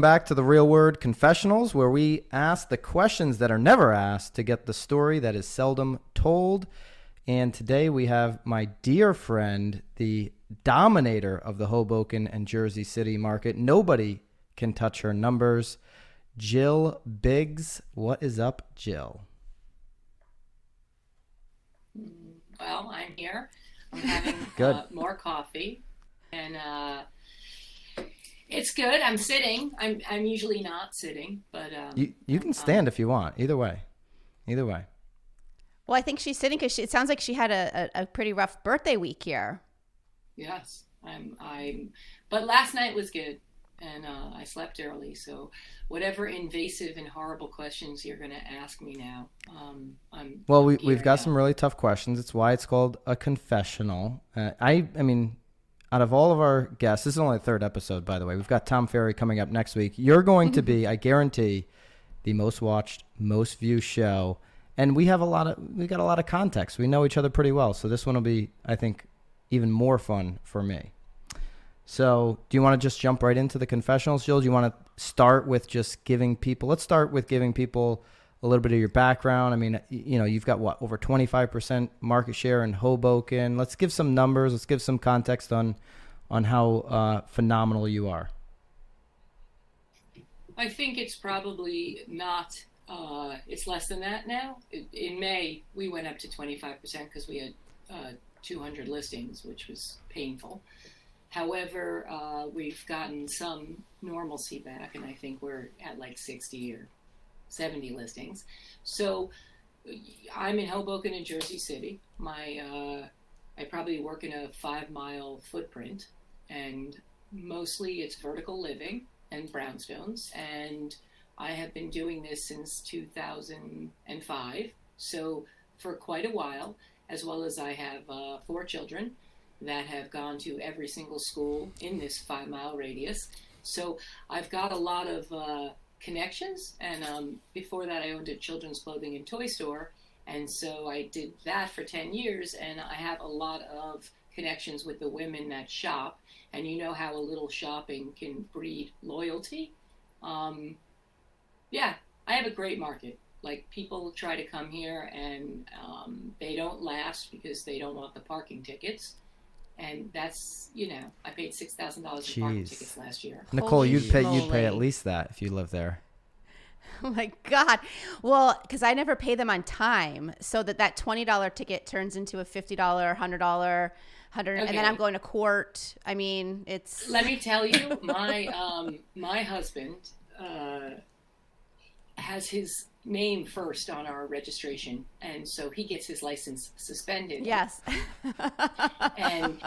Welcome back to the Real Word Confessionals, where we ask the questions that are never asked to get the story that is seldom told. And today we have my dear friend, the dominator of the Hoboken and Jersey City market. Nobody can touch her numbers. Jill Biggs. What is up, Jill? Well, I'm here. I'm having Good. Uh, more coffee, and uh, it's good. I'm sitting. I'm I'm usually not sitting, but um, You you can stand if you want. Either way. Either way. Well, I think she's sitting because it sounds like she had a, a, a pretty rough birthday week here. yes, I'm. I'm. But last night was good, and uh, I slept early. So, whatever invasive and horrible questions you're going to ask me now, um, I'm. Well, we, I'm we've got up. some really tough questions. It's why it's called a confessional. Uh, I, I mean, out of all of our guests, this is only the third episode, by the way. We've got Tom Ferry coming up next week. You're going to be, I guarantee, the most watched, most viewed show, and we have a lot of, we got a lot of context. We know each other pretty well, so this one will be, I think, even more fun for me. So, do you want to just jump right into the confessionals, Jill? Do you want to start with just giving people? Let's start with giving people a little bit of your background. I mean, you know, you've got what over twenty five percent market share in Hoboken. Let's give some numbers. Let's give some context on on how uh, phenomenal you are. I think it's probably not. Uh, it's less than that now. In- In May, we went up to 25% because we had uh, 200 listings, which was painful. However, uh, we've gotten some normalcy back, and I think we're at like 60 or 70 listings. So I'm in Hoboken and Jersey City. My uh, I probably work in a five mile footprint, and mostly it's vertical living and brownstones. And I have been doing this since 2005, so for quite a while, as well as I have uh, four children that have gone to every single school in this five mile radius. So I've got a lot of uh, connections, and um, before that, I owned a children's clothing and toy store, and so I did that for 10 years, and I have a lot of connections with the women that shop, and you know how a little shopping can breed loyalty. Um, yeah, I have a great market. Like people try to come here and um, they don't last because they don't want the parking tickets, and that's you know I paid six thousand dollars for parking tickets last year. Nicole, Holy you'd pay you'd pay at least that if you live there. Oh my god! Well, because I never pay them on time, so that that twenty dollar ticket turns into a fifty dollar, hundred dollar, hundred, and then I'm going to court. I mean, it's Let me tell you, my um, my husband uh, has his name first on our registration, and so he gets his license suspended. yes. and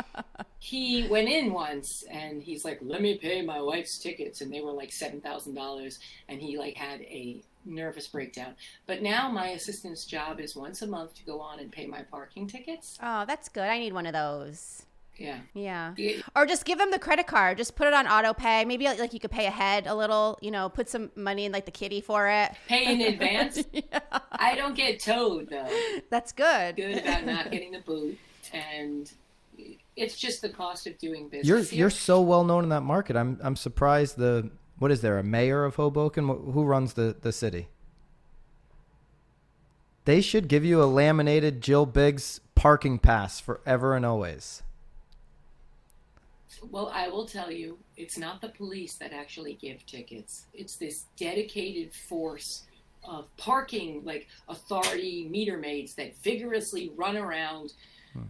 he went in once and he's like let me pay my wife's tickets and they were like $7000 and he like had a nervous breakdown but now my assistant's job is once a month to go on and pay my parking tickets oh, that's good. I need one of those. Yeah Yeah. Yeah. Or just give them the credit card. Just put it on auto pay. Maybe like you could pay ahead a little. You know, put some money in like the kitty for it. pay in advance i don't get towed though That's good. good about not getting the boot and it's just the cost of doing business You're here. you're so well known in that market. I'm I'm surprised. The what is there a mayor of Hoboken? Who runs the the city? They should give you a laminated Jill Biggs parking pass forever and always. Well, I will tell you, it's not the police that actually give tickets. It's this dedicated force of parking, like authority meter maids that vigorously run around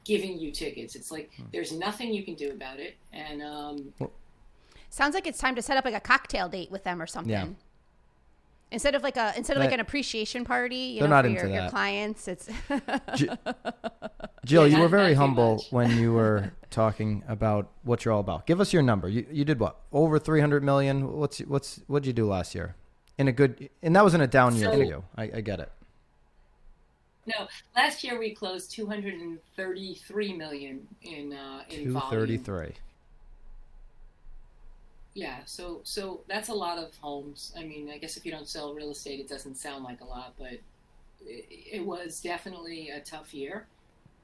giving you tickets. It's like there's nothing you can do about it. And um, Sounds like it's time to set up like a cocktail date with them or something. Yeah. Instead of like a instead of like an appreciation party, you They're know, not for into your, your that. clients, it's J- Jill, you were very humble when you were talking about what you're all about. Give us your number. You you did what? Over 300 million. What's what's what'd you do last year? In a good and that was in a down year So- for you. I, I get it. no, last year we closed 233 million in uh, in volume. 233. Yeah, so so that's a lot of homes. I mean, I guess if you don't sell real estate, it doesn't sound like a lot, but it, it was definitely a tough year,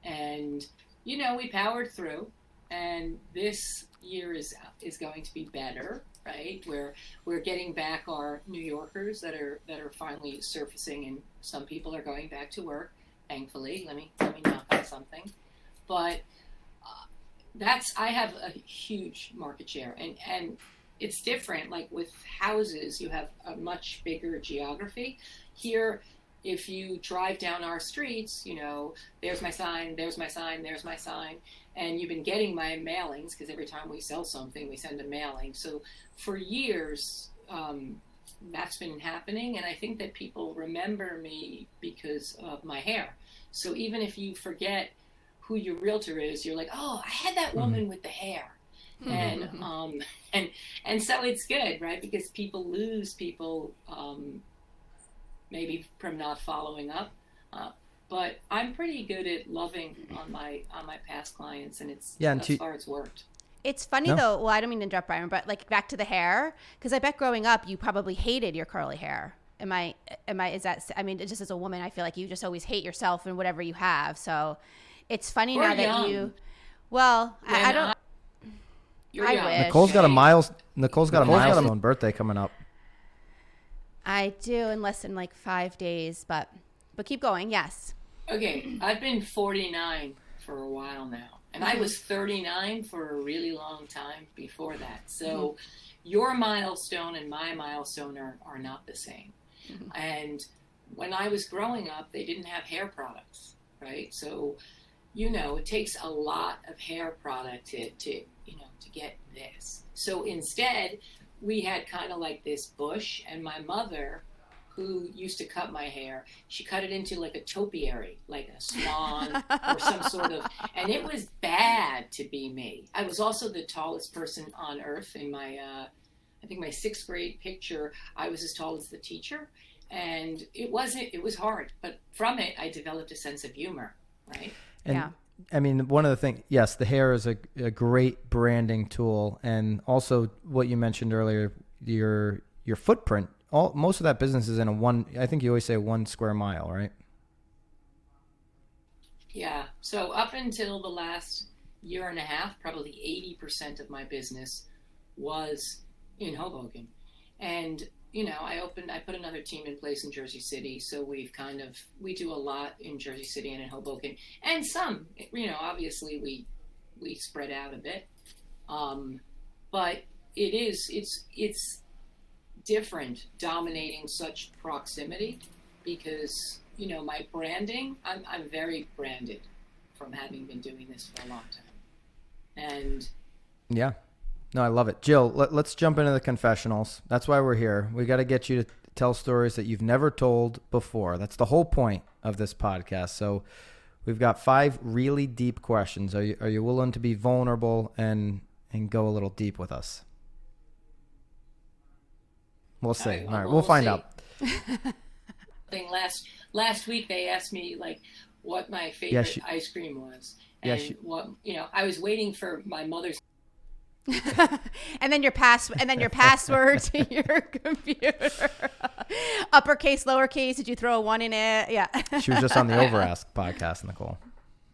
and you know we powered through. and this year is is going to be better, right? Where we're getting back our New Yorkers that are that are finally surfacing, and some people are going back to work. Thankfully, let me let me knock on something, but uh, that's I have a huge market share, and and it's different. Like with houses, you have a much bigger geography. Here, if you drive down our streets, you know, there's my sign, there's my sign, there's my sign, and you've been getting my mailings because every time we sell something, we send a mailing. So for years, um, that's been happening, and I think that people remember me because of my hair. So even if you forget who your realtor is, you're like, oh, I had that woman with the hair. And um, and and so it's good, right? Because people lose people um, maybe from not following up. Uh, but I'm pretty good at loving on my on my past clients, and it's Yeah, and thus to- far it's worked. It's funny No. though. Well, I don't mean to interrupt, Byron, but like back to the hair, because I bet growing up you probably hated your curly hair. Am I? Am I? Is that? I mean, just as a woman, I feel like you just always hate yourself and whatever you have. So it's funny Or now that you. Well, I, I don't. You're I young. wish. Nicole's got a okay? miles. Nicole's got a Nicole's got a- milestone birthday coming up. I do in less than like five days, but but keep going. Yes. Okay, I've been 49 for a while now, and I mm-hmm. was 39 for a really long time before that. So mm-hmm. your milestone and my milestone are, are not the same. Mm-hmm. And when I was growing up, they didn't have hair products, right? So, you know, it takes a lot of hair product to, to you know, to get this. So instead, we had kind of like this bush, and my mother, who used to cut my hair, she cut it into like a topiary, like a swan or some sort of, and it was bad to be me. I was also the tallest person on earth in my, uh, I think my sixth grade picture. I was as tall as the teacher, and it wasn't. It was hard, but from it, I developed a sense of humor. Right? And Yeah. I mean, one of the things, yes, the hair is a, a great branding tool, and also what you mentioned earlier, your your footprint. All most of that business is in a one. I think you always say one square mile, right? Yeah. So up until the last year and a half, probably 80% of my business was in Hoboken. And, you know, I opened, I put another team in place in Jersey City. So we've kind of, we do a lot in Jersey City and in Hoboken. And some, you know, obviously we, we spread out a bit. Um, but it is, it's, it's different dominating such proximity because you know my branding I'm, I'm very branded from having been doing this for a long time and Yeah. No, I love it. Jill, let, let's jump into the confessionals. That's why we're here. We got to get you to tell stories that you've never told before. That's the whole point of this podcast. So we've got five really deep questions. Are you, are you willing to be vulnerable and, and go a little deep with us? We'll see. Uh, right, All we'll we'll find see. out. thing last last week they asked me like what my favorite she- ice cream was Yeah, and she- what you know I was waiting for my mother's and then your pass and then your password to your computer. Uppercase, lowercase. Did you throw a one in it? Yeah. She was just on the Overask podcast, Nicole.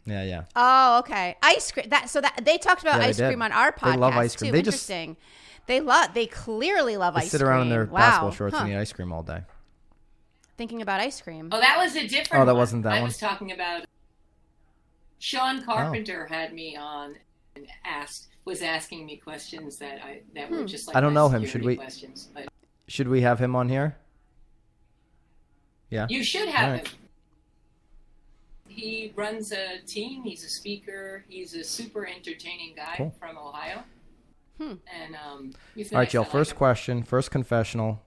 Yeah, yeah. Oh, okay. Ice cream. That so that they talked about Yeah, ice cream on our podcast They love ice cream. too. They just- Interesting. they love. They clearly love They ice sit cream. around in their wow. basketball shorts Huh. and eat ice cream all day. Thinking about ice cream. oh that was a different Oh, that one. wasn't that I one? was talking about Sean oh. Carpenter had me on and asked was asking me questions that I that were just like I don't know him. Should we- questions but Should we have him on here? Yeah. You should have Alright. him. He runs a team. He's a speaker. He's a super entertaining guy Cool. from Ohio. Hmm. And um, he's All right. Jill. I like First question, first confessional.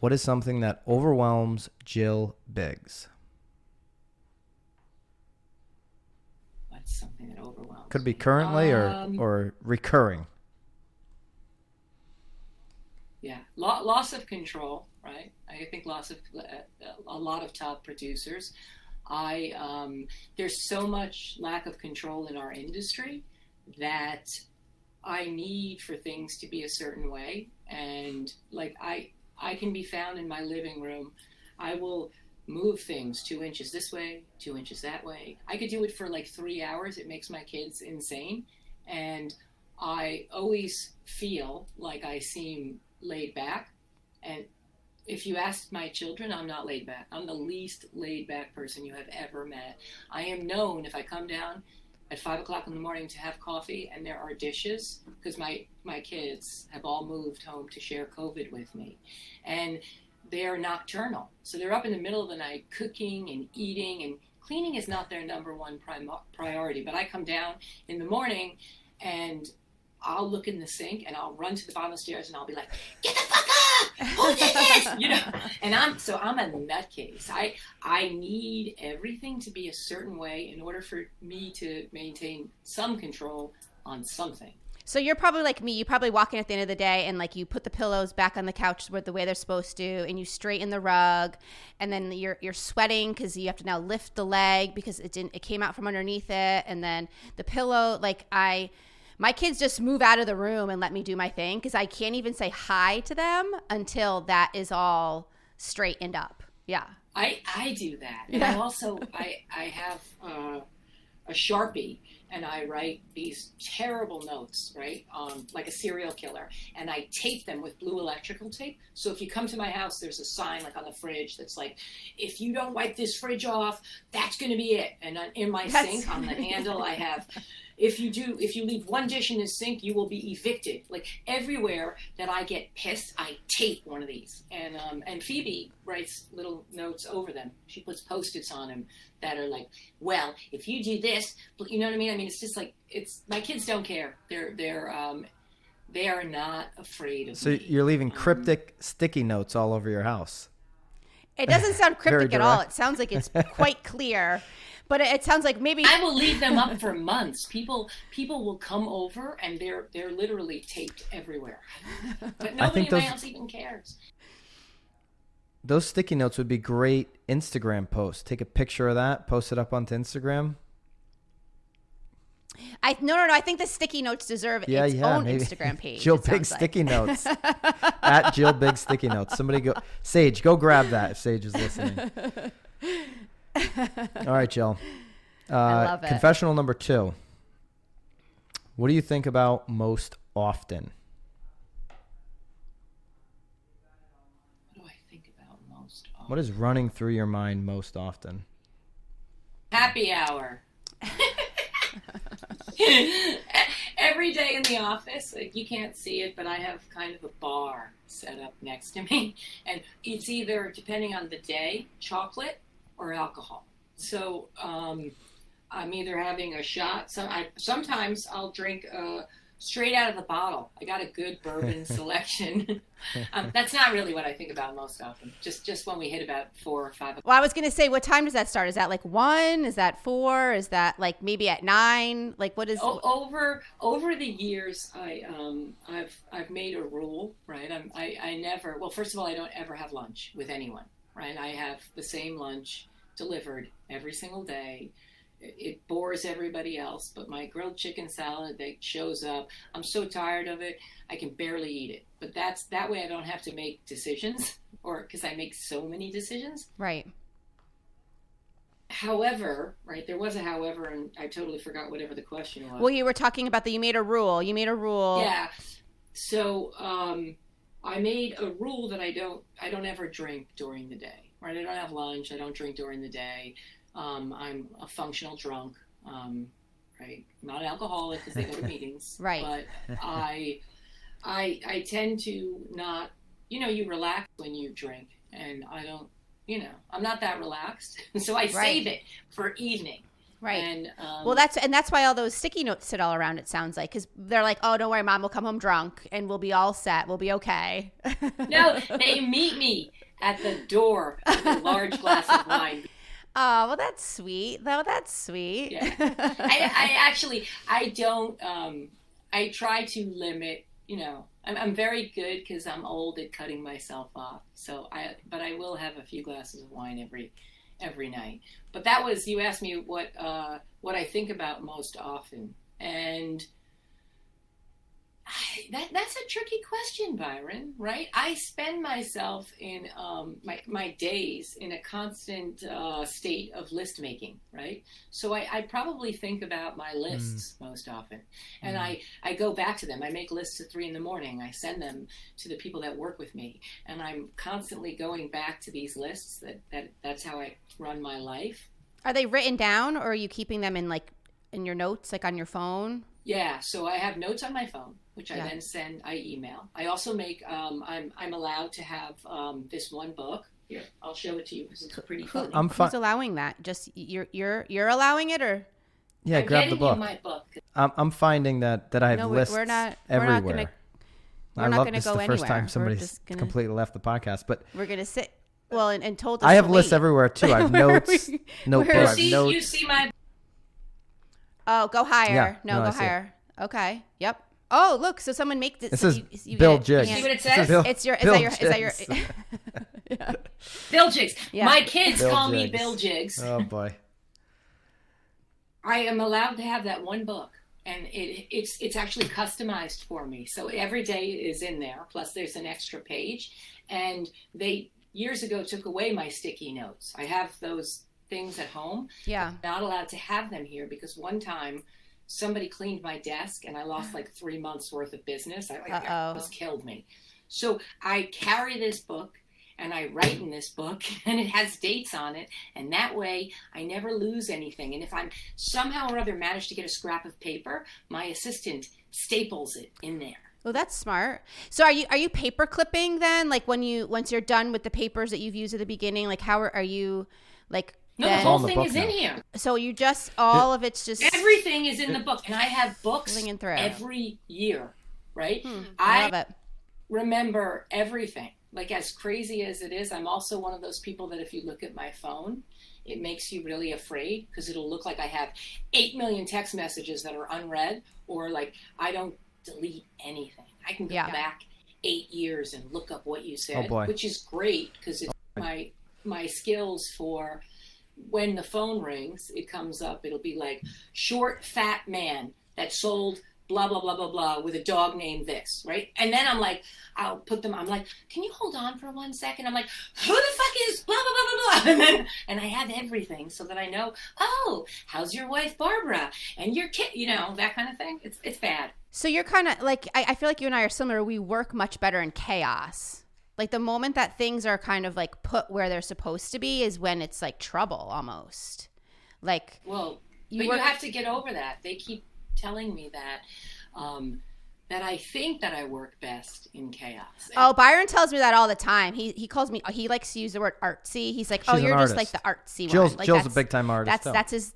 What is something that overwhelms Jill Biggs? What's something that overwhelms? Could be currently Um, or or recurring. Yeah, loss of control, right? I think loss of uh, a lot of top producers. I um, there's so much lack of control in our industry that I need for things to be a certain way, and like I I can be found in my living room. I will move things two inches this way, two inches that way. I could do it for like three hours. It makes my kids insane, and I always feel like I seem laid back. And if you ask my children, I'm not laid back. I'm the least laid back person you have ever met. I am known if I come down at five o'clock in the morning to have coffee and there are dishes because my my kids have all moved home to share COVID with me, and they're nocturnal, so they're up in the middle of the night cooking and eating and cleaning is not their number one prim- priority. But I come down in the morning and I'll look in the sink and I'll run to the bottom of the stairs and I'll be like, "Get the fuck up! Who did this?" you know. And I'm so I'm a nutcase. I I need everything to be a certain way in order for me to maintain some control on something. So you're probably like me. You probably walk in at the end of the day and like you put the pillows back on the couch where the way they're supposed to, and you straighten the rug, and then you're you're sweating because you have to now lift the leg because it didn't it came out from underneath it, and then the pillow like I my kids just move out of the room and let me do my thing because I can't even say hi to them until that is all straightened up. Yeah. I, I do that. And yeah. I also I I have uh, a sharpie and I write these terrible notes, right, um, like a serial killer, and I tape them with blue electrical tape. So if you come to my house, there's a sign like on the fridge that's like, if you don't wipe this fridge off, that's going to be it. And in my that's... sink on the handle, I have if you do if you leave one dish in the sink you will be evicted. Like everywhere that i get pissed i tape one of these. And um, and phoebe writes little notes over them. She puts post-its on them that are like well if you do this you know what i mean? I mean it's just like it's my kids don't care. They're they're um they are not afraid of so me. you're leaving um, cryptic um, sticky notes all over your house. It doesn't sound cryptic at all. it sounds like it's quite clear but it, it sounds like maybe I will leave them up for months. People people will come over and they're they're literally taped everywhere. But nobody those, else even cares. Those sticky notes would be great Instagram posts. Take a picture of that, post it up onto Instagram. I no no no. I think the sticky notes deserve yeah, its yeah, own maybe. Instagram page. Jill Biggs Sticky Notes at Jill Biggs Sticky Notes. Somebody go Sage, go grab that if Sage is listening. All right, Jill. Uh, I love it. Confessional number two. What do you think about most often? What do I think about most often? What is running through your mind most often? Happy hour. Every day in the office, like you can't see it, but I have kind of a bar set up next to me, and it's either depending on the day, chocolate or alcohol. So um, I'm either having a shot. So I, sometimes I'll drink uh, straight out of the bottle. I got a good bourbon selection. um, that's not really what I think about most often. Just just when we hit about four or five. Well, I was going to say, what time does that start? Is that like one? Is that four? Is that like maybe at nine? Like what is? O- over over the years, I um I've I've made a rule, right? I'm, I I never. Well, first of all, I don't ever have lunch with anyone, right? I have the same lunch delivered every single day. It bores everybody else, but my grilled chicken salad that shows up, I'm so tired of it, I can barely eat it. But that's that way I don't have to make decisions, or because I make so many decisions. Right. However, right, there was a however, and I totally forgot whatever the question was. Well, you were talking about that you made a rule. You made a rule. Yeah. So um, I made a rule that I don't I don't ever drink during the day right? I don't have lunch. I don't drink during the day. Um, I'm a functional drunk, um, right? not an alcoholic because they go to meetings, right? But I, I, I tend to not. You know, you relax when you drink, and I don't. You know, I'm not that relaxed, so I right. save it for evening. Right. And, um, well, that's and that's why all those sticky notes sit all around. It sounds like because they're like, "Oh, don't worry, mom. We'll come home drunk and we'll be all set. We'll be okay." no, they meet me at the door with a large glass of wine. Oh well, that's sweet. Though that's sweet. Yeah. I, I actually I don't. Um, I try to limit. You know, I'm, I'm very good because I'm old at cutting myself off. So I, but I will have a few glasses of wine every every night. But that was you asked me what uh, what I think about most often, and I, that that's a tricky question, Byron. Right? I spend myself in um, my my days in a constant uh, state of list making. Right? So I, I probably think about my lists mm. most often, and mm. I I go back to them. I make lists at three in the morning. I send them to the people that work with me, and I'm constantly going back to these lists. That that that's how I run my life. Are they written down, or are you keeping them in like in your notes, like on your phone? Yeah, so I have notes on my phone, which I yeah. then send. I email. I also make. Um, I'm I'm allowed to have um, this one book. Here, I'll show it to you because it's pretty funny. I'm fi- Who's allowing that? Just you're you're you're allowing it, or yeah, I'm grab the book. my book. I'm I'm finding that that I have no, lists we're not, everywhere. We're not gonna, we're I not love gonna this go the first anywhere. time somebody's gonna, completely left the podcast, but we're gonna sit. Well, and, and told us I have to lists wait. everywhere too. I have notes, notebooks, You I see, notes. you see my Oh, go higher. Yeah, no, no, go see higher. Okay. Yep. Oh, look. So someone make this. This so is you, you Bill get- Jiggs. See what it can't- says? Bill- It's your. Is Bill that your? Is that your? Jiggs. yeah. Bill Jigs. Yeah. My kids Bill call me Bill Jigs. Oh boy. I am allowed to have that one book, and it, it's it's actually customized for me. So every day is in there. Plus, there's an extra page, and they years ago took away my sticky notes. I have those things at home. Yeah. I'm Not allowed to have them here because one time somebody cleaned my desk and I lost like three months worth of business. I like almost killed me. So I carry this book and I write in this book and it has dates on it and that way I never lose anything. And if I'm somehow or other managed to get a scrap of paper, my assistant staples it in there. Well, that's smart. So, are you are you paper clipping then? Like when you once you're done with the papers that you've used at the beginning, like how are, are you like? No, the whole on the thing is now. in here. so you just all of it's just Everything is in the book, and I have books every year. Right? Hmm, I I love it. remember everything. Like as crazy as it is, I'm also one of those people that if you look at my phone, it makes you really afraid because it'll look like I have 8 million text messages that are unread or like I don't delete anything. I can go Yeah. back 8 years and look up what you said, Oh, boy. which is great because it's my my skills for when the phone rings, it comes up, it'll be like short fat man that sold blah blah blah blah blah with a dog named this, right? And then I'm like, I'll put them. I'm like, can you hold on for one second? I'm like, who the fuck is blah blah blah blah blah? And then and I have everything so that I know. Oh, how's your wife Barbara and your kid? You know that kind of thing. It's it's bad. So you're kind of like I, I feel like you and I are similar. We work much better in chaos. Like the moment that things are kind of like put where they're supposed to be is when it's like trouble almost. Like Well, You but work- you have to get over that. They keep telling me that. Um, that I think that I work best in chaos. Oh, Byron tells me that all the time. He he calls me. He likes to use the word artsy. He's like, oh, She's an you're just like the artsy Jill's one. Like Jill's a big time artist. That's too. that's his.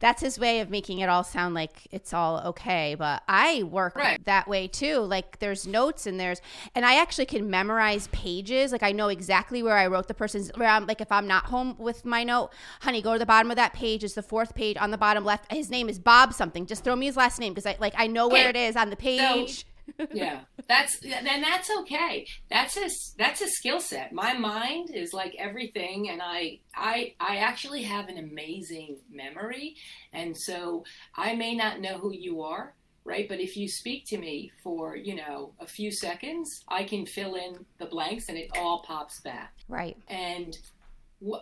That's his way of making it all sound like it's all okay. But I work Right. that way too. Like there's notes and there's, and I actually can memorize pages. Like I know exactly where I wrote the person's. Where I'm like, if I'm not home with my note, honey, go to the bottom of that page. Is the fourth page on the bottom left? His name is Bob something. Just throw me his last name because I like I know where it is on the page. Yeah. That's then that's okay. That's a that's a skill set. My mind is like everything and i i i actually have an amazing memory. And so i may not know who you are right? But if you speak to me for you know a few seconds i can fill in the blanks and it all pops back. Right. and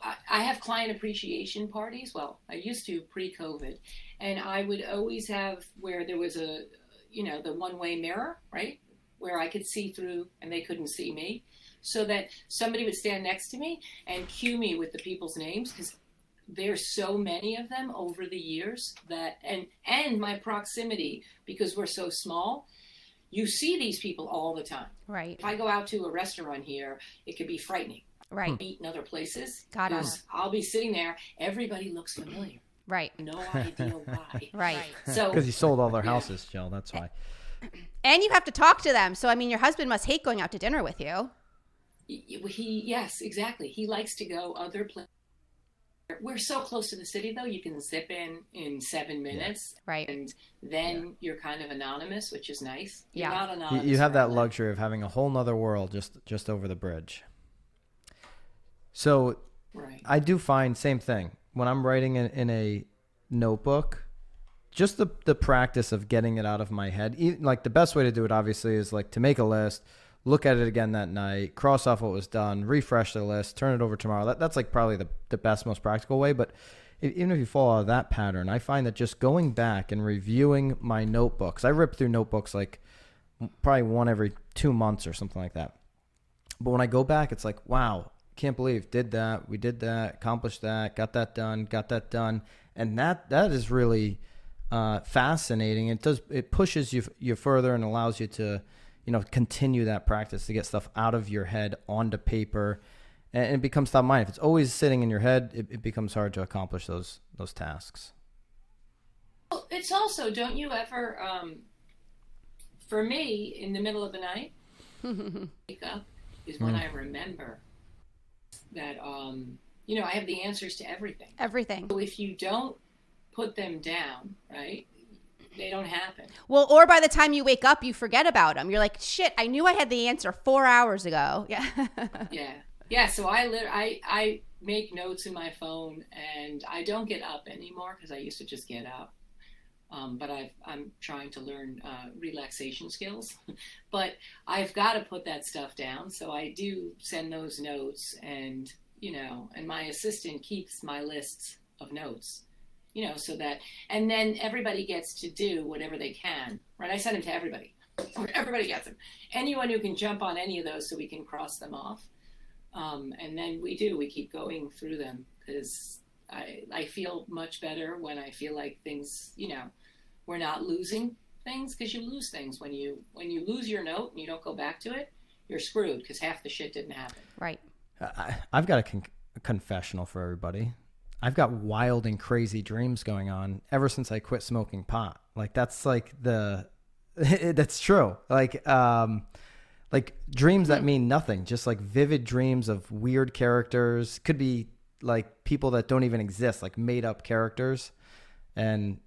I- I have client appreciation parties. Well, I used to pre-COVID, and I would always have where there was a, you know, the one-way mirror, right, where I could see through and they couldn't see me, so that somebody would stand next to me and cue me with the people's names because there's so many of them over the years that and and my proximity because we're so small you see these people all the time Right. if i go out to a restaurant here it could be frightening Right. eat in other places. Got it. I'll be sitting there. Everybody looks familiar. Right. No idea why. Right. So because he sold all their Yeah. houses, Jill. That's why. And you have to talk to them. So I mean, your husband must hate going out to dinner with you. he, yes, exactly. He likes to go other places. We're so close to the city, though. You can zip in in seven minutes, Right. and then you're kind of anonymous, which is nice. You're Yeah. not You, anonymous. you have that live. luxury of having a whole nother world just just over the bridge. So Right. I do find same thing when I'm writing in, in a notebook. just the the practice of getting it out of my head. E- Like the best way to do it, obviously, is like to make a list, look at it again that night, cross off what was done, refresh the list, turn it over tomorrow. That, that's like probably the the best, most practical way. But even if you fall out of that pattern, I find that just going back and reviewing my notebooks, I rip through notebooks like probably one every two months or something like that. But when I go back, it's like, wow, can't believe did that, we did that, accomplished that, got that done, got that done, and that that is really uh, fascinating. It does it pushes you you further and allows you to you know continue that practice to get stuff out of your head onto paper, and it becomes top mind. If it's always sitting in your head, it, it becomes hard to accomplish those those tasks. Well, It's also, don't you ever, um, for me, in the middle of the night, wake up is when I remember that, um, you know, I have the answers to everything. Everything. So if you don't put them down, right, they don't happen. Well, or by the time you wake up, you forget about them. You're like, shit, I knew I had the answer four hours ago. Yeah. Yeah, yeah. So I lit- I I make notes in my phone, and I don't get up anymore because I used to just get up. Um, but I've, I'm trying to learn uh, relaxation skills. but I've got to put that stuff down. So I do send those notes, and you know, and my assistant keeps my lists of notes. You know, so that, and then everybody gets to do whatever they can, right? I send them to everybody. Everybody gets them. Anyone who can jump on any of those, so we can cross them off. Um, and then we do. We keep going through them because I I feel much better when I feel like things, you know, we're not losing things because you lose things when you when you lose your note and you don't go back to it, you're screwed because half the shit didn't happen. right. I, I've got a, con- a confessional for everybody. I've got wild and crazy dreams going on ever since I quit smoking pot. Like that's like the that's true. Like um like dreams that mean nothing, just like vivid dreams of weird characters. Could be like people that don't even exist, like made up characters. And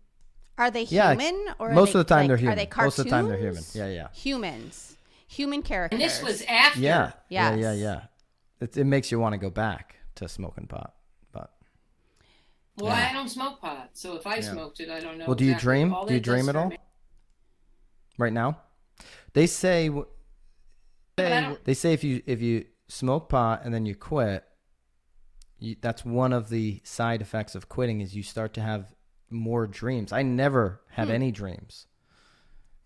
Are they Yeah, human or most they, of the time like, they're human? Are human. they cartoons? Most of the time they're human. Yeah, yeah. Humans. Human characters. And this was after. yeah, yeah, yeah, yeah. It, it makes you want to go back to smoking pot. But Well, Yeah. I don't smoke pot, so if I smoked it, I don't know. Well, do you exactly. dream? All Do you dream at for all? me- right now, they say w- But I say- don't- they say if you if you smoke pot and then you quit, you, that's one of the side effects of quitting is you start to have more dreams. I never had any dreams.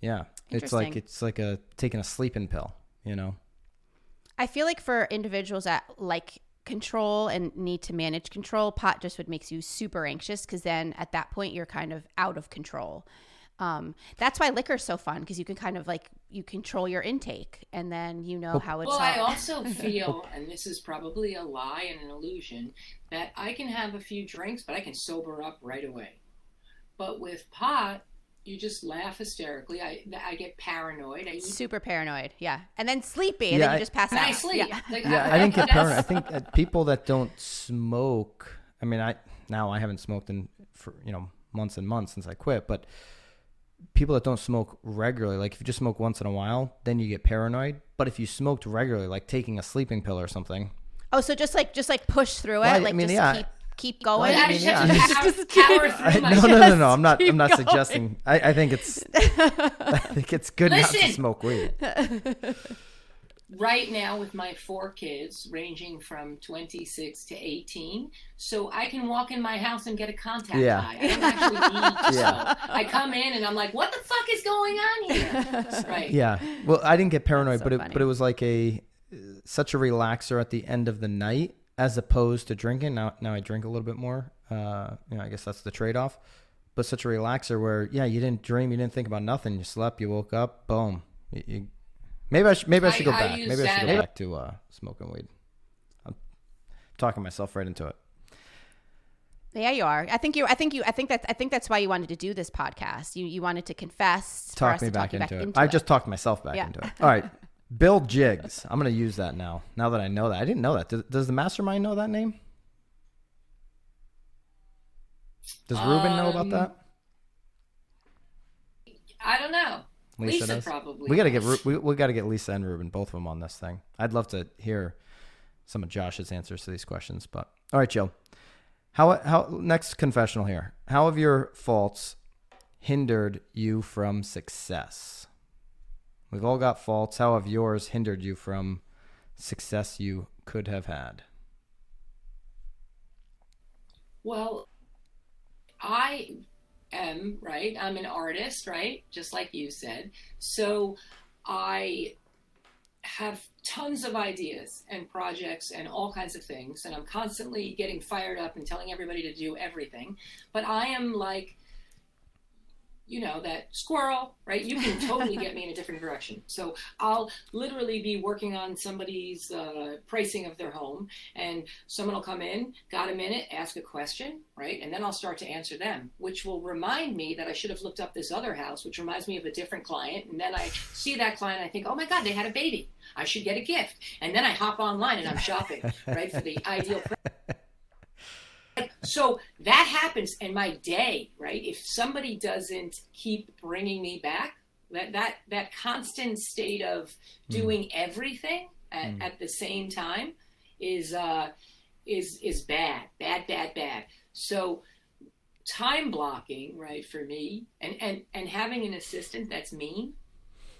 Yeah, it's like Hmm. It's like a taking a sleeping pill. You know. I feel like for individuals that like control and need to manage control, pot just would makes you super anxious because then at that point you're kind of out of control. Um, that's why liquor's so fun because you can kind of like you control your intake and then you know how it's. Well, I also feel, and this is probably a lie and an illusion, that I can have a few drinks, but I can sober up right away. But with pot, you just laugh hysterically. I I get paranoid. I eat super paranoid, yeah, and then sleepy, and Yeah, then I- just pass out. I sleep. Yeah. Like, Yeah, I didn't get paranoid. I think uh, people that don't smoke. I mean, I now I haven't smoked in for you know months and months since I quit, but people that don't smoke regularly, like if you just smoke once in a while, then you get paranoid. But if you smoked regularly, like taking a sleeping pill or something, Oh, so just like just like push through it, I like mean, just yeah. keep keep going. Well, I I mean, just yeah, have to I power, just power I, through no, my no, no, no, no. I'm not. I'm not going. suggesting. I, I think it's. I think it's good not to smoke weed. right now with my four kids ranging from 26 to 18 so i can walk in my house and get a contact Yeah. high i don't actually need to Yeah. smoke i come in and i'm like what the fuck is going on here right Yeah. Well, I didn't get paranoid, so but it, but it was like a such a relaxer at the end of the night as opposed to drinking. Now now I drink a little bit more. Uh, you know, I guess that's the trade off. But such a relaxer where yeah, you didn't dream, you didn't think about nothing. You slept, you woke up, boom. You, you, maybe I should maybe I should go I- I back. use Maybe I should go back to uh, smoking weed. I'm talking myself right into it. Yeah, you are. I think you. I think you. I think that. I think that's why you wanted to do this podcast. You you wanted to confess. Talk me back, talk into, back it. into I it. just talked myself back Yeah. into it. All right. Bill Jigs. I'm going to use that now. Now that I know that. I didn't know that. Does, does the mastermind know that name? Does Ruben know about Um, that? i don't know lisa, does? probably We got to get we, we got to get Lisa and Ruben both of them on this thing. I'd love to hear some of Josh's answers to these questions, but all right, Jill. How how next confessional here? How have your faults hindered you from success? We've all got faults. How have yours hindered you from success you could have had? Well, I am, right? I'm an artist, right? Just like you said. So I have tons of ideas and projects and all kinds of things. And I'm constantly getting fired up and telling everybody to do everything. But I am like, you know, that squirrel, right? You can totally get me in a different direction. So I'll literally be working on somebody's uh, pricing of their home, and someone will come in, got a minute, ask a question, right? And then I'll start to answer them, which will remind me that I should have looked up this other house, which reminds me of a different client. And then I see that client, I think, oh my God, they had a baby. I should get a gift. And then I hop online and I'm shopping, right, for the ideal. So that happens in my day right if somebody doesn't keep bringing me back that that that constant state of hmm. doing mm. everything at, mm. at the same time is uh is is bad bad bad bad so time blocking right for me and and and having an assistant that's mean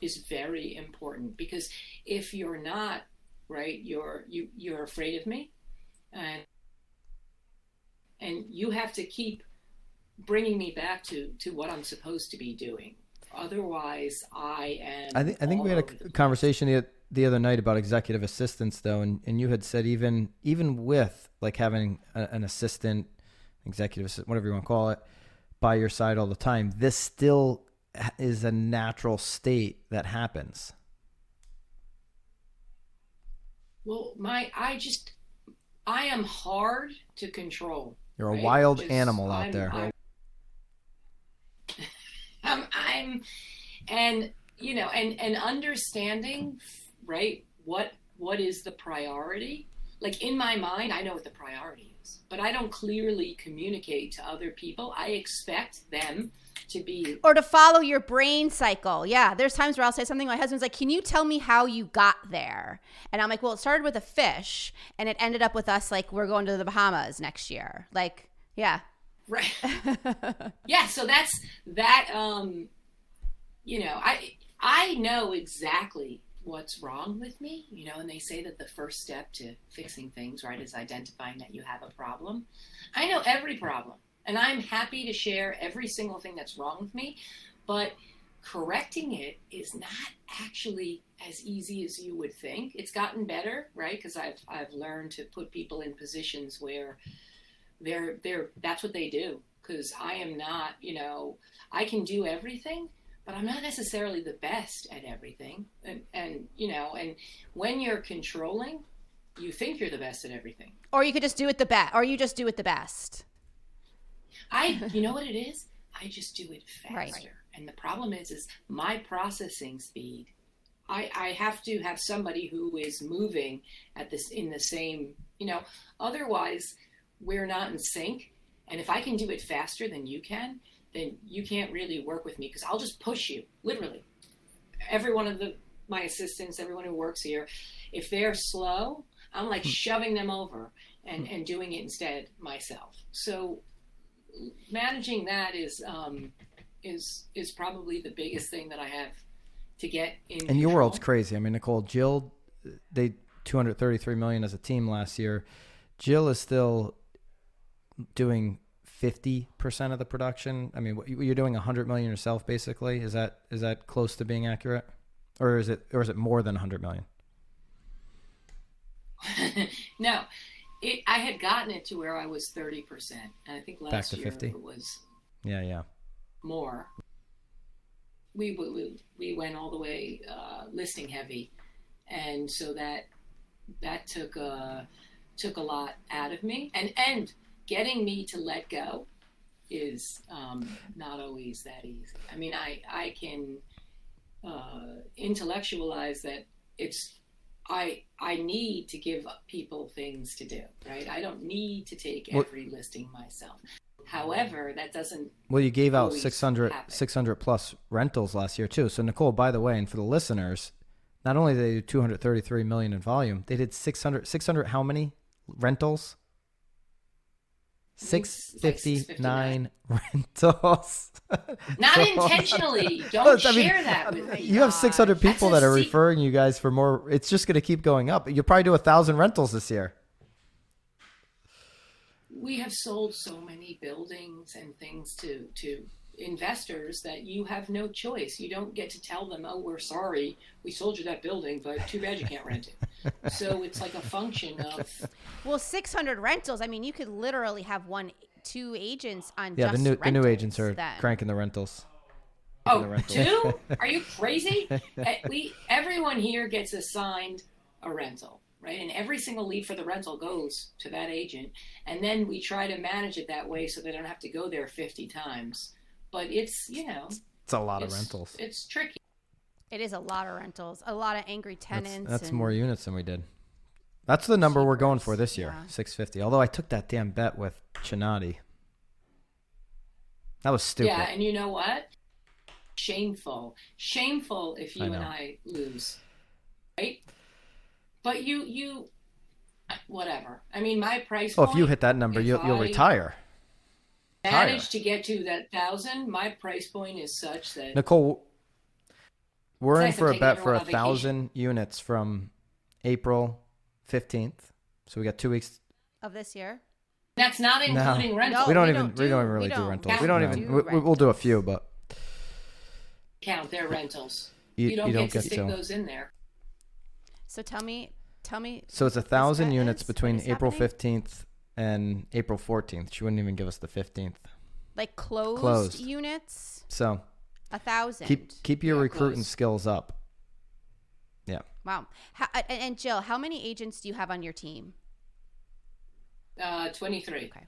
is very important because if you're not right you're you you're afraid of me and and you have to keep bringing me back to to what I'm supposed to be doing. Otherwise, I am. I think I think we had a conversation the, the other night about executive assistants, though, and, and you had said even even with like having a, an assistant, executive assistant, whatever you want to call it, by your side all the time, this still is a natural state that happens. Well, my I just I am hard to control. You're a right? wild Just, animal out I'm, there. I'm, I'm, I'm, and you know, and and understanding, right? What what is the priority? Like in my mind, I know what the priority is, but I don't clearly communicate to other people. I expect them to be or to follow your brain cycle. Yeah, there's times where I'll say something. My husband's like, "Can you tell me how you got there?" And I'm like, "Well, it started with a fish, and it ended up with us like we're going to the Bahamas next year." Like, yeah, right. yeah, so that's that. Um, you know, I I know exactly what's wrong with me, you know, and they say that the first step to fixing things, right, is identifying that you have a problem. I know every problem. And I'm happy to share every single thing that's wrong with me, but correcting it is not actually as easy as you would think. It's gotten better, right? Because I've I've learned to put people in positions where they're they're that's what they do. Because I am not, you know, I can do everything, but I'm not necessarily the best at everything. And and you know, and when you're controlling, you think you're the best at everything. Or you could just do it the best, or you just do it the best. I, you know what it is? I just do it faster. Right. And the problem is, is my processing speed. I, I have to have somebody who is moving at this in the same, you know, otherwise we're not in sync. And if I can do it faster than you can, then you can't really work with me because I'll just push you, literally. Every one of the my assistants, everyone who works here, if they're slow, I'm like hmm. shoving them over and, hmm. and doing it instead myself. So managing that is um, is is probably the biggest thing that I have to get in. And your world's crazy. I mean, Nicole, Jill, they 233 million as a team last year. Jill is still doing 50% of the production. I mean, you're doing 100 million yourself basically. Is that is that close to being accurate? Or is it or is it more than 100 million? no it, I had gotten it to where I was 30%. And I think last Back to year 50? it was yeah, yeah. more. We, we, we went all the way uh, listing heavy. And so that that took a, took a lot out of me. And, and getting me to let go is um, not always that easy. I mean, I, I can uh, intellectualize that it's I I need to give people things to do, right? I don't need to take every listing myself. However, that doesn't. Well, you gave out 600, 600 plus rentals last year too. So Nicole, by the way, and for the listeners, not only did they do 233 million in volume, they did 600 600 how many rentals? Six fifty nine rentals. Not So- intentionally. Don't I mean, share that with me. You have six hundred people that are se- referring you guys for more. It's just going to keep going up. You'll probably do a thousand rentals this year. we have sold so many buildings and things to to investors that you have no choice. You don't get to tell them, "Oh, we're sorry, we sold you that building, but too bad you can't rent it." so it's like a function of Well, 600 rentals. I mean, you could literally have one, two agents on Yeah, the new the new agents are then. cranking the rentals. oh the rental. two. Are you crazy? Eh, we everyone here gets assigned a rental. Right, and every single lead for the rental goes to that agent, and then we try to manage it that way so they don't have to go there fifty times. But it's you know It's a lot of rentals. It's tricky. It is a lot of rentals, a lot of angry tenants. that's and- more units than we did. That's the number we're going for this year, yeah. six fifty. Although I took that damn bet with Chinati. That was stupid. Yeah, and you know what? Shameful. Shameful if you I and. I lose. Right? But you you whatever. I mean my price oh, if you hit that number, you'll, you'll retire. Manage to get to that thousand, my price point is such that Nicole, we're in nice for a bet for a thousand units from April fifteenth. So we got two weeks. of this year. that's not No. including rental No, we don't we even don't we don't even really we do don't rentals. count We don't them. even do we, we- we'll do a few, but count their rentals. you, You, don't you get don't to get stick to. those in there. So tell me, tell me. So it's a thousand units is? Between April fifteenth and April fourteenth. She wouldn't even give us the fifteenth. Like closed, Closed. units, So a thousand. keep keep your Yeah, recruiting close. skills up. Yeah. Wow. How, and, and Jill, how many agents do you have on your team? Uh, 23. Okay.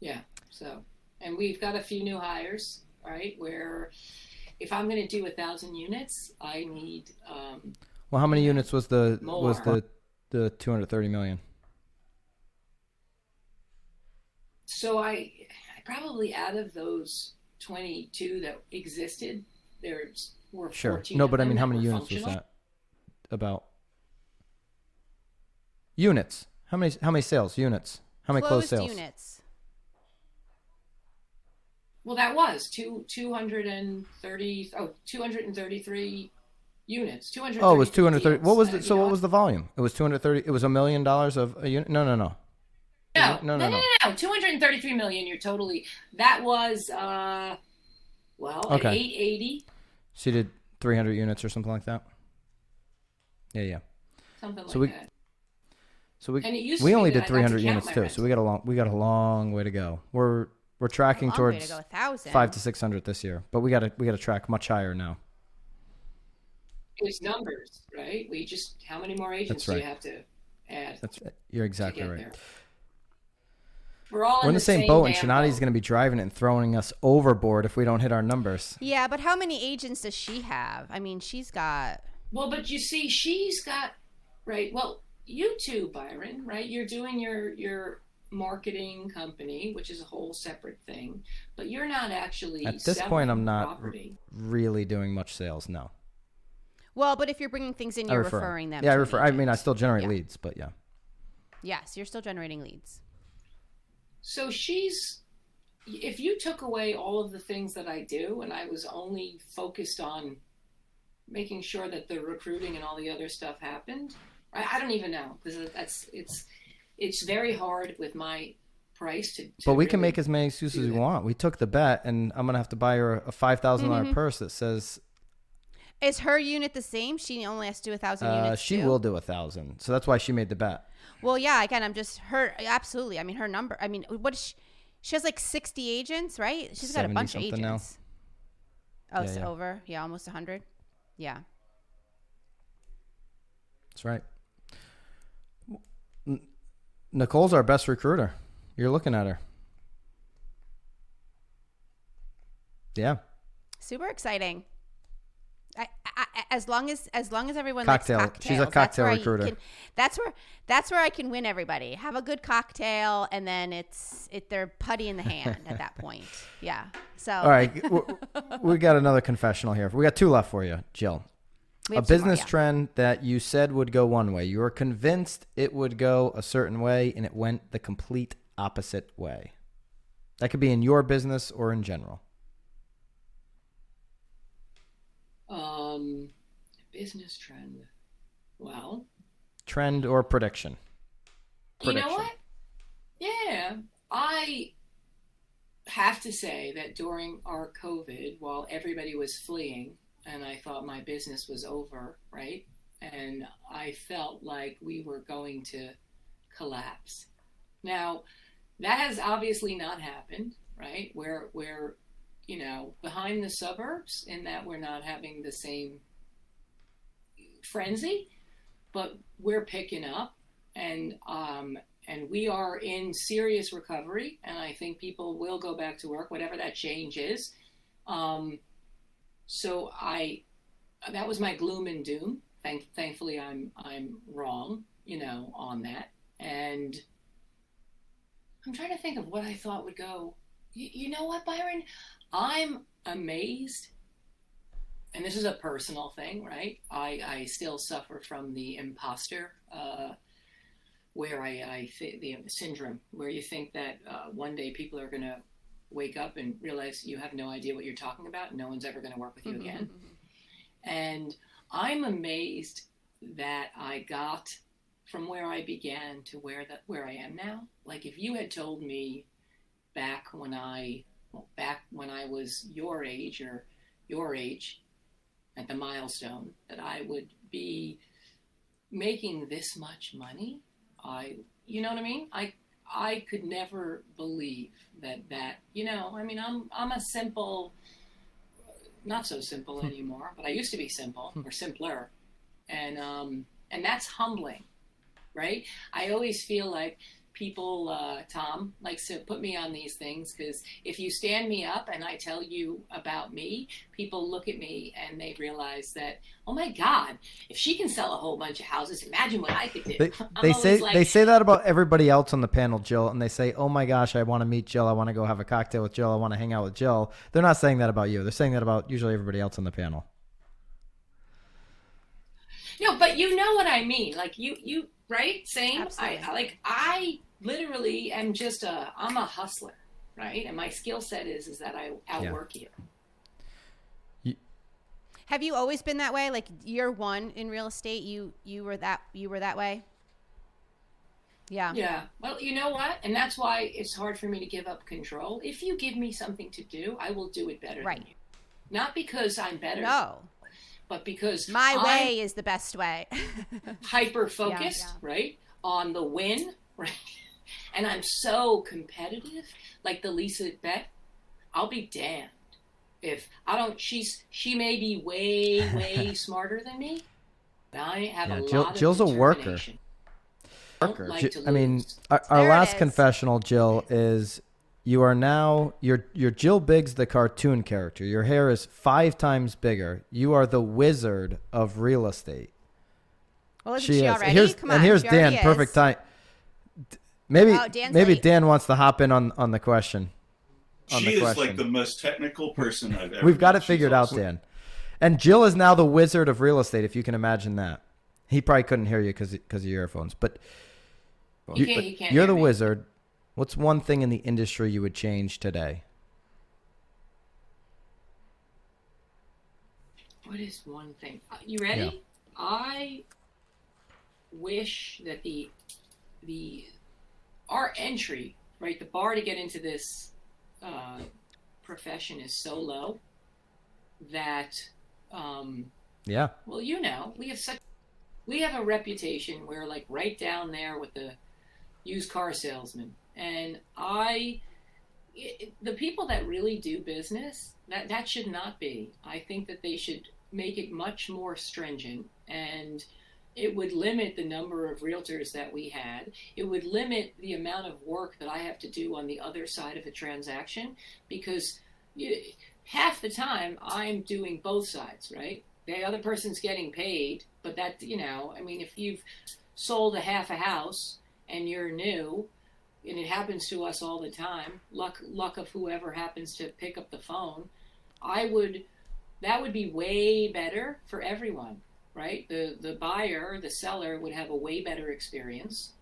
Yeah. So, and we've got a few new hires, right? Where if I'm going to do a thousand units, I need, um, Well, how many units was the was More. the the two hundred thirty million? So I, I probably out of those 22 that existed, there's were Sure. 14 No, but I mean, how many were units was that? About units. How many how many sales units? How many closed, closed sales? units. Well, that was two, 230, oh, 233 units. 230 Oh, it was two hundred thirty. What was the, so? What was the volume? It was two hundred thirty. It was a million dollars of a unit. No, no, no. No, No, no, no, no, no, no. 233 million. You're totally. That was, uh, well, at Okay. 880, She did three hundred units or something like that. Yeah, yeah. something So like we- that. So we And it used we to only did I to three hundred units too. rent. So we got a long we got a long way to go. We're we're tracking towards to go, five to six hundred this year, but we got to we got to track much higher now. It's numbers, right? We just, how many more agents That's do you have to add That's right. you're to exactly get right. there? We're all We're in the same, boat, and damn Shinati's going to be driving it and throwing us overboard if we don't hit our numbers. Yeah, but how many agents does she have? I mean, she's got. Well, but you see, she's got right. Well, you too, Byron. Right? You're doing your your marketing company, which is a whole separate thing. But you're not actually At this point, I'm not property. really doing much sales. No, Well, but if you're bringing things in, I you're refer. referring them. Yeah, I to an refer. I mean, I still generate Yeah. leads, but yeah. Yes, you're still generating leads. So she's. If you took away all of the things that I do, and I was only focused on making sure that the recruiting and all the other stuff happened, I, I don't even know because that's it's it's very hard with my price to. to But we can make as many excuses as we want. We took the bet, and I'm gonna have to buy her a five Mhm. purse that says Is her unit the same? She only has to do a thousand uh, units. she too? will do a thousand. So that's why she made the bet. Well, yeah. Again, I'm just her. Absolutely. I mean, her number. I mean, what is she? She has like 60 agents, right? She's got a bunch of something now. agents. Oh, Yeah, it's yeah. over. Yeah, almost 100. Yeah. That's right. N- Nicole's our best recruiter. You're looking at her. Yeah. Super exciting. I, as long as as long as everyone Cocktail. likes She's a cocktails, that's cocktail recruiter. can- that's where that's where I can win everybody. Have a good cocktail, and then it's it they're putty in the hand at that point. Yeah. So All right. we got another confessional here. We got two left for you, Jill. A two more, business yeah. trend that you said would go one way. You were convinced it would go a certain way, and it went the complete opposite way? That could be in your business or in general. Um, business trend. Well, Trend or prediction? prediction? you know what? Yeah, I have to say that during our COVID, while everybody was fleeing, and I thought my business was over, right? And I felt like we were going to collapse. Now, that has obviously not happened, right? We're we're you know behind the suburbs in that we're not having the same frenzy, but we're picking up, and um, and we are in serious recovery. And I think people will go back to work, whatever that change is. Um, so I that was my gloom and doom. Thank, thankfully, I'm I'm wrong, you know, on that. And I'm trying to think of what I thought would go. You, you know what, Byron? I'm amazed. And this is a personal thing, right? I, I still suffer from the imposter, uh, where I, I th- the syndrome, where you think that uh, one day people are going to wake up and realize you have no idea what you're talking about. And no one's ever going to work with you again. And I'm amazed that I got from where I began to where that where I am now. Like if you had told me back when I well, back when I was your age or your age at the milestone that I would be making this much money, I you know what I mean? I I could never believe that that you know, I mean I'm I'm a simple not so simple anymore, but I used to be simple or simpler. And um and that's humbling, right? I always feel like people uh, Tom likes to put me on these things because if you stand me up and I tell you about me, people look at me and they realize that oh my god, if she can sell a whole bunch of houses, imagine what I could do. They, they say like, they say that about everybody else on the panel, Jill, and they say, "Oh my gosh, I want to meet Jill. I want to go have a cocktail with Jill. I want to hang out with Jill." They're not saying that about you. They're saying that about usually everybody else on the panel. No, but you know what I mean. Like you, you right? Same. Absolutely. I like I literally am just a I'm a hustler, right? And my skill set is is that I outwork you. Have you always been that way? Like year one in real estate, you you were that you were that way. Yeah. Yeah. Well, you know what? And that's why it's hard for me to give up control. If you give me something to do, I will do it better Right. than you. Not because I'm better, No, but because my I'm way is the best way. hyper focused, Yeah, right? On the win, right? And I'm so competitive, like the Lisa bet. I'll be damned if I don't. She's she may be way way smarter than me, but I have Yeah, a Jill- lot of Jill's a worker. determination. Worker. like Ji- I mean, our, our last is. confessional, Jill, is you are now you're you're Jill Biggs, the cartoon character. Your hair is five times bigger. You are the wizard of real estate. well, isn't she she, is. already? Here's Come and on, here's Dan. Perfect time. D- Maybe Oh, maybe late. Dan wants to hop in on on the question. On She the is like the most technical person I've ever. We've got met. it figured She's out, also- Dan. And Jill is now the wizard of real estate, if you can imagine that. He probably couldn't hear you because because of your earphones, but He you, can't- but he can't you're the me. wizard. What's one thing in the industry you would change today? What is one thing? Uh, You ready? Yeah. I wish that the the our entry, right, the bar to get into this uh, profession is so low that, um, Yeah, well, you know, we have such we have a reputation. We're like right down there with the used car salesman, and I. It, the people that really do business that that should not be i think that they should make it much more stringent and it would limit the number of realtors that we had. It would limit the amount of work that i have to do on the other side of a transaction because you, half the time i'm doing both sides right? The other person's getting paid but that you know i mean if you've sold a half a house and you're new and it happens to us all the time luck luck of whoever happens to pick up the phone i would that would be way better for everyone right the the buyer the seller would have a way better experience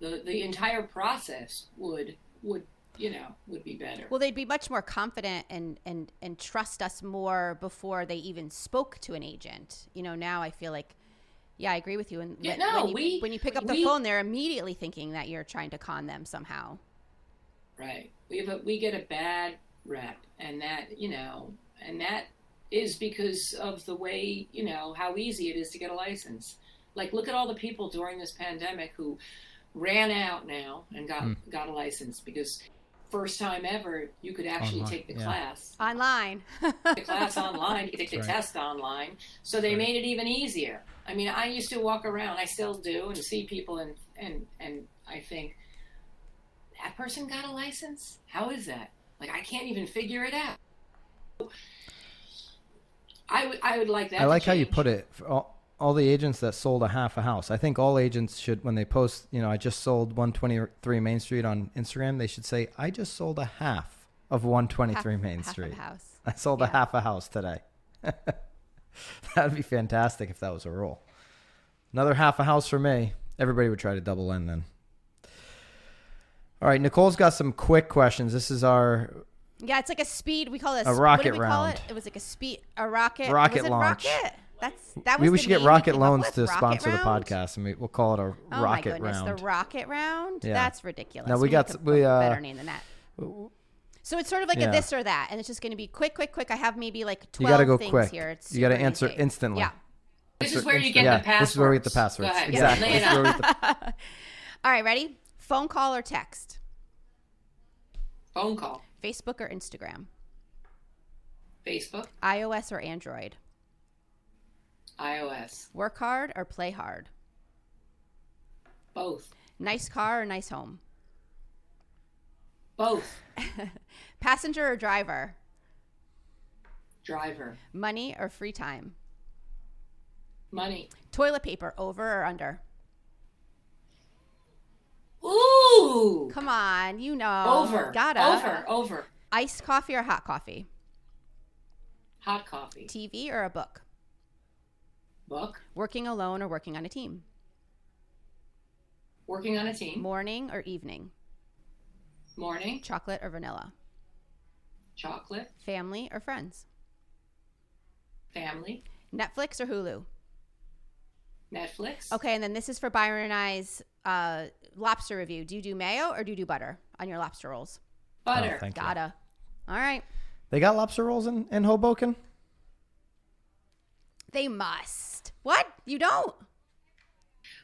the the entire process would would you know would be better. Well, they'd be much more confident and and and trust us more before they even spoke to an agent. You know, now I feel like, yeah, I agree with you. And Yeah, when, no, when you, we- when you pick up the we- phone, they're immediately thinking that you're trying to con them somehow. Right. We have a, we get a bad rep, and that you know, and that is because of the way you know how easy it is to get a license. Like, look at all the people during this pandemic who ran out now and got Hmm. got a license because first time ever you could actually Online, take the yeah. class. Online. the class online, you could take the Right. test online. So they Right. made it even easier. I mean, I used to walk around, I still do, and see people, and and and I think that person got a license. How is that? Like, I can't even figure it out. I would I would like that. I to like how you put it. For all, all the agents that sold a half a house. I think all agents should, when they post, you know, I just sold 123 Main Street on Instagram, they should say, I just sold a half of 123 Half- Main half of Street. house. I sold a half a house today. That'd be fantastic if that was a rule. Another half a house for me. Everybody would try to double in then. All right, Nicole's got some quick questions. This is our Yeah, it's like a speed. We call it A what rocket did we call round. it? It was like a speed, a rocket. Rocket was it launch. Rocket? That's that was. we, we should get Rocket Loans to Rocket sponsor the podcast, and we, we'll call it a Oh my Rocket goodness, Round. the rocket round. Yeah. That's ridiculous. Now, we need got to s- come we, up with a uh, better name than that. So it's sort of like Yeah. a this or that, and it's just going to be quick, quick, quick. I have maybe like You twelve gotta go things quick. here. It's You gotta answer easy. instantly. Yeah. This is where you get yeah, the passwords. this is where we get the Go passwords. Exactly. Lay it This is where we out. get the- All right, ready? Phone call or text? Phone call, Facebook or Instagram? Facebook, iOS or Android? iOS, Work hard or play hard? both, Nice car or nice home? both. Passenger or driver? Driver, Money or free time? money. Toilet paper over or under? Ooh, Come on, you know. over, Gotta. over, over. Iced coffee or hot coffee? Hot coffee, TV or a book? book. Working alone or working on a team? Working on a team. Morning or evening? Morning, Chocolate or vanilla? chocolate, Family or friends? family, Netflix or Hulu? Netflix. Okay, and then this is for Byron and I's uh, lobster review. Do you do mayo or do you do butter on your lobster rolls? Butter. Oh, thank. Gotta. All right. They got lobster rolls in, in Hoboken? They must. What? You don't?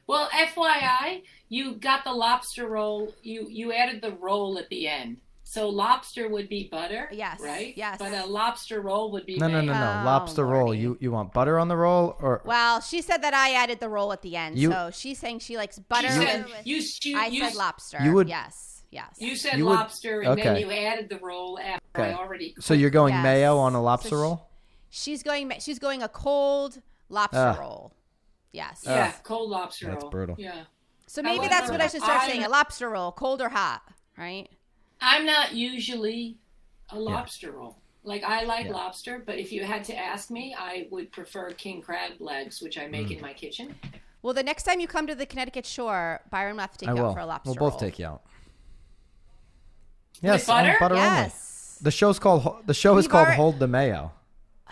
Well, FYI, you got the lobster roll. You you added the roll at the end. So lobster would be butter. Yes, Right. yes. But a lobster roll would be No, no, no, no. Oh, lobster roll. You you want butter on the roll or Well, she said that I added the roll at the end. You- so she's saying she likes You butter. said with- you, you, I you, said lobster. You would- Yes. Yes. you said You would- lobster, and then you added the roll after Okay. I already. so you're going Yes. mayo on a lobster So she- roll? she's going. She's going a cold lobster Ah. roll. Yes. Yeah, cold lobster That's roll. brutal. Yeah. So maybe that's what I should start I'm- saying: a lobster roll, cold or hot, right? I'm not usually a lobster roll. Like I like Yeah. lobster, but if you had to ask me, I would prefer king crab legs, which I Mm. make in my kitchen. Well, the next time you come to the Connecticut shore, Byron will have to take I you will. out for a lobster We'll both roll. take you out. Yes, on butter? butter only. Yes. The show's called the show is We've called alre- Hold the Mayo.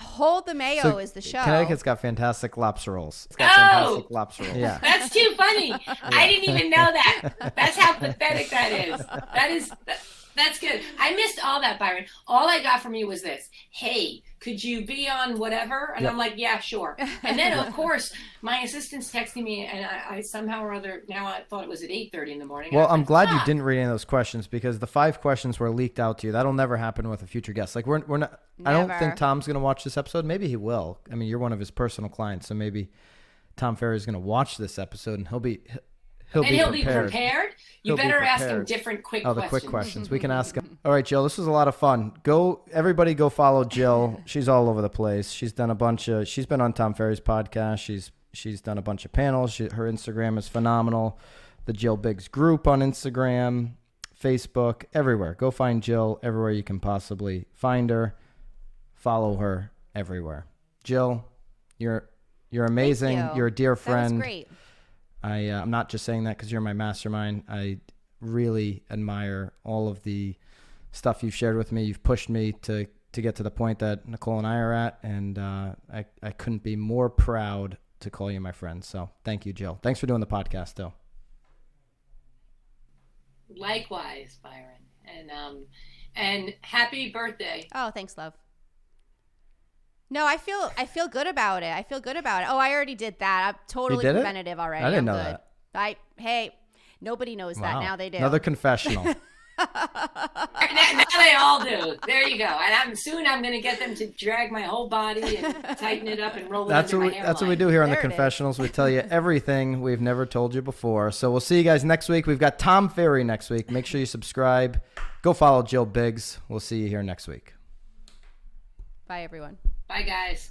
Hold the mayo So is the show. Connecticut's got fantastic lobster rolls. It's got Oh! fantastic lobster rolls. Yeah. That's too funny. I didn't even know that. That's how pathetic that is. That is that, that's good. I missed all that, Byron. All I got from you was this. Hey, could you be on whatever? And Yep. I'm like, yeah, sure. And then of course my assistant's texting me, and I, I somehow or other now I thought it was at 8:30 in the morning. Well, I was I'm like, glad you ah. didn't read any of those questions because the five questions were leaked out to you. That'll never happen with a future guest. Like we're we're not. I don't think Tom's gonna watch this episode. Maybe he will. I mean, you're one of his personal clients, so maybe Tom Ferry's gonna watch this episode and he'll be he'll And be he'll prepared. be prepared. You He'll be better ask him different quick Oh, the questions. quick questions. We can ask him. All right, Jill. This was a lot of fun. Go, everybody, go follow Jill. She's all over the place. She's done a bunch of. She's been on Tom Ferry's podcast. She's she's done a bunch of panels. She, her Instagram is phenomenal. The Jill Biggs group on Instagram, Facebook, everywhere. Go find Jill everywhere you can possibly find her. Follow her everywhere. Jill, you're you're Thank amazing. you. You're a dear That was friend. great. I uh, I'm not just saying that because you're my mastermind. I really admire all of the stuff you've shared with me. You've pushed me to to get to the point that Nicole and I are at, and uh, I I couldn't be more proud to call you my friend. So thank you, Jill. Thanks for doing the podcast, though. Likewise, Byron, and um, and happy birthday. Oh, thanks, love. No, I feel I feel good about it. I feel good about it. Oh, I already did that. I'm totally did it? preventative already. I didn't I'm know good. that. I hey, nobody knows that now. They do. Another confessional. now, now they all do. There you go. And I'm soon. I'm going to get them to drag my whole body and tighten it up and roll it That's under what we, that's what we do here on the There it is. confessionals. We tell you everything we've never told you before. So we'll see you guys next week. We've got Tom Ferry next week. Make sure you subscribe. Go follow Jill Biggs. We'll see you here next week. Bye, everyone. Bye, guys.